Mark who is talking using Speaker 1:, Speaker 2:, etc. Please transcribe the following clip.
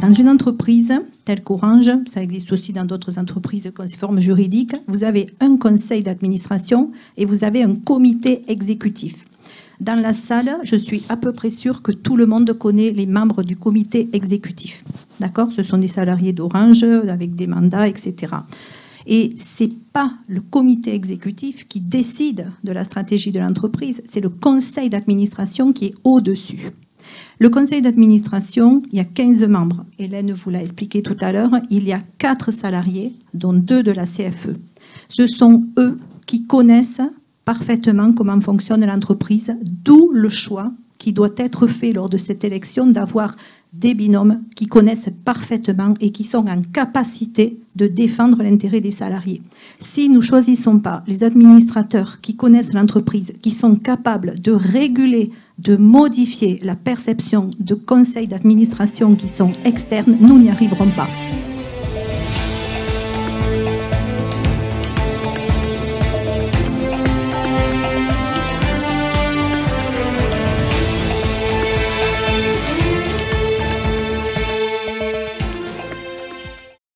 Speaker 1: Dans une entreprise telle qu'Orange, ça existe aussi dans d'autres entreprises forme juridique, vous avez un conseil d'administration et vous avez un comité exécutif. Dans la salle, je suis à peu près sûre que tout le monde connaît les membres du comité exécutif. D'accord? Ce sont des salariés d'Orange avec des mandats, etc. Et c'est pas le comité exécutif qui décide de la stratégie de l'entreprise, c'est le conseil d'administration qui est au-dessus. Le conseil d'administration, il y a 15 membres. Hélène vous l'a expliqué tout à l'heure. Il y a 4 salariés, dont 2 de la CFE. Ce sont eux qui connaissent parfaitement comment fonctionne l'entreprise, d'où le choix qui doit être fait lors de cette élection d'avoir des binômes qui connaissent parfaitement et qui sont en capacité de défendre l'intérêt des salariés. Si nous choisissons pas les administrateurs qui connaissent l'entreprise, qui sont capables de réguler, de modifier la perception de conseils d'administration qui sont externes, nous n'y arriverons pas.